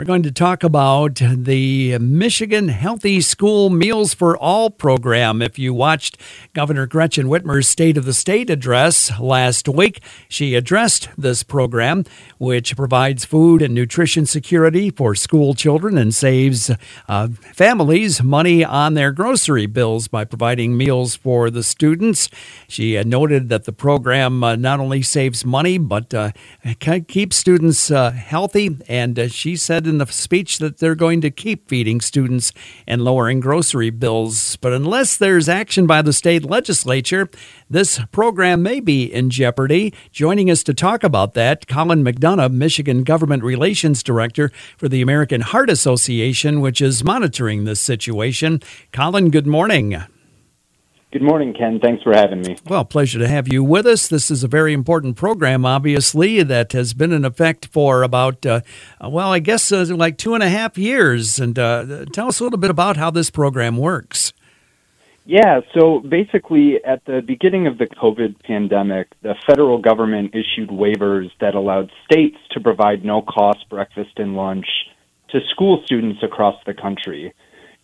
We're going to talk about the Michigan Healthy School Meals for All program. If you watched Governor Gretchen Whitmer's State of the State address last week, she addressed this program, which provides food and nutrition security for school children and saves uh, families money on their grocery bills by providing meals for the students. She noted that the program uh, not only saves money, but uh, keeps students uh, healthy. And uh, she said in the speech that they're going to keep feeding students and lowering grocery bills. But unless there's action by the state legislature, this program may be in jeopardy. Joining us to talk about that, Collin McDonough, Michigan Government Relations Director for the American Heart Association, which is monitoring this situation. Collin, good morning. Good morning, Ken. Thanks for having me. Well, pleasure to have you with us. This is a very important program, obviously, that has been in effect for about, uh, well, I guess uh, like two and a half years. And uh, tell us a little bit about how this program works. Yeah, so basically, at the beginning of the COVID pandemic, the federal government issued waivers that allowed states to provide no cost breakfast and lunch to school students across the country.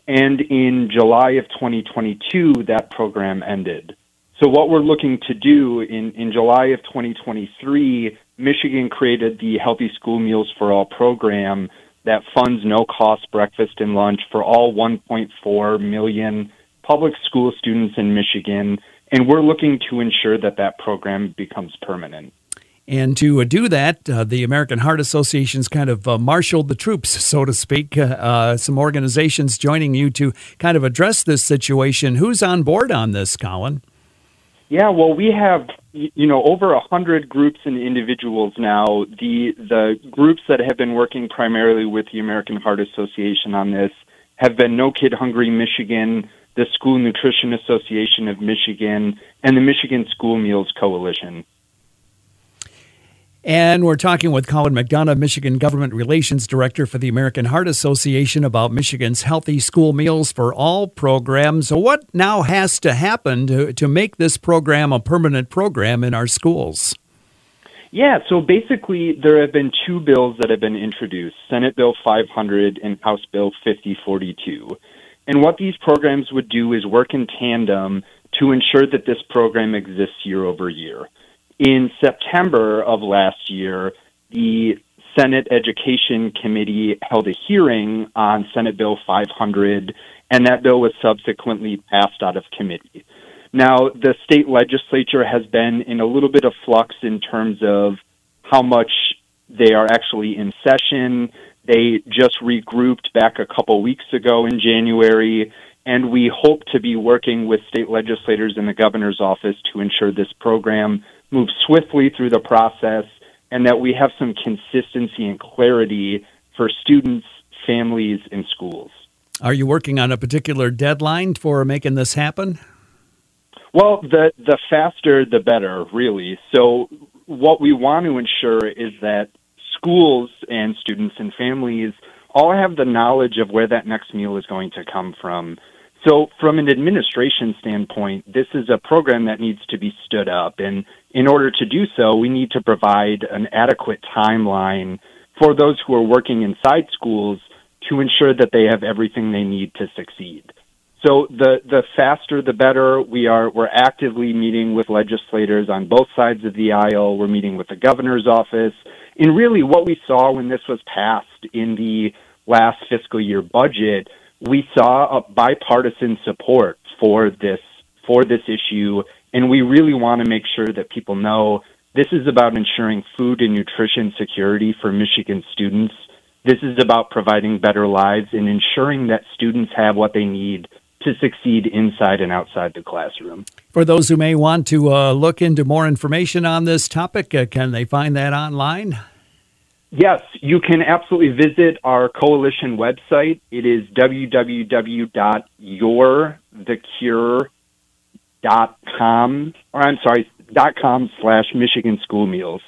And in July of 2022, that program ended. So what we're looking to do in, in July of 2023, Michigan created the Healthy School Meals for All program that funds no cost breakfast and lunch for all 1.4 million public school students in Michigan. And we're looking to ensure that that program becomes permanent. And to uh, do that, uh, the American Heart Association's kind of uh, marshaled the troops, so to speak. Uh, uh, some organizations joining you to kind of address this situation. Who's on board on this, Collin? Yeah, well, we have you know over a hundred groups and individuals now. The the groups that have been working primarily with the American Heart Association on this have been No Kid Hungry Michigan, the School Nutrition Association of Michigan, and the Michigan School Meals Coalition. And we're talking with Collin McDonough, Michigan Government Relations Director for the American Heart Association, about Michigan's Healthy School Meals for All program. So, what now has to happen to, to make this program a permanent program in our schools? Yeah, so basically, there have been two bills that have been introduced Senate Bill 500 and House Bill 5042. And what these programs would do is work in tandem to ensure that this program exists year over year. In September of last year, the Senate Education Committee held a hearing on Senate Bill 500, and that bill was subsequently passed out of committee. Now, the state legislature has been in a little bit of flux in terms of how much they are actually in session. They just regrouped back a couple weeks ago in January, and we hope to be working with state legislators in the governor's office to ensure this program move swiftly through the process and that we have some consistency and clarity for students, families, and schools. Are you working on a particular deadline for making this happen? Well, the the faster the better, really. So what we want to ensure is that schools and students and families all have the knowledge of where that next meal is going to come from. So, from an administration standpoint, this is a program that needs to be stood up. And in order to do so, we need to provide an adequate timeline for those who are working inside schools to ensure that they have everything they need to succeed. So the the faster the better. We are we're actively meeting with legislators on both sides of the aisle. We're meeting with the governor's office. And really what we saw when this was passed in the last fiscal year budget we saw a bipartisan support for this for this issue, and we really want to make sure that people know this is about ensuring food and nutrition security for Michigan students. This is about providing better lives and ensuring that students have what they need to succeed inside and outside the classroom. For those who may want to uh, look into more information on this topic, uh, can they find that online? Yes, you can absolutely visit our coalition website. It is www.yourethecure.com, or I'm sorry, dot .com slash Michigan School Meals.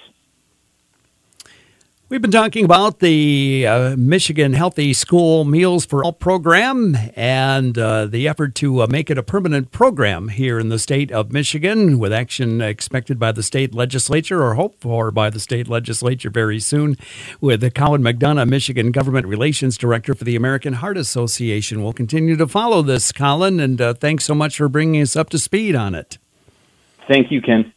We've been talking about the uh, Michigan Healthy School Meals for All program and uh, the effort to uh, make it a permanent program here in the state of Michigan, with action expected by the state legislature or hoped for by the state legislature very soon. With Collin McDonough, Michigan Government Relations Director for the American Heart Association. We'll continue to follow this, Collin, and uh, thanks so much for bringing us up to speed on it. Thank you, Ken.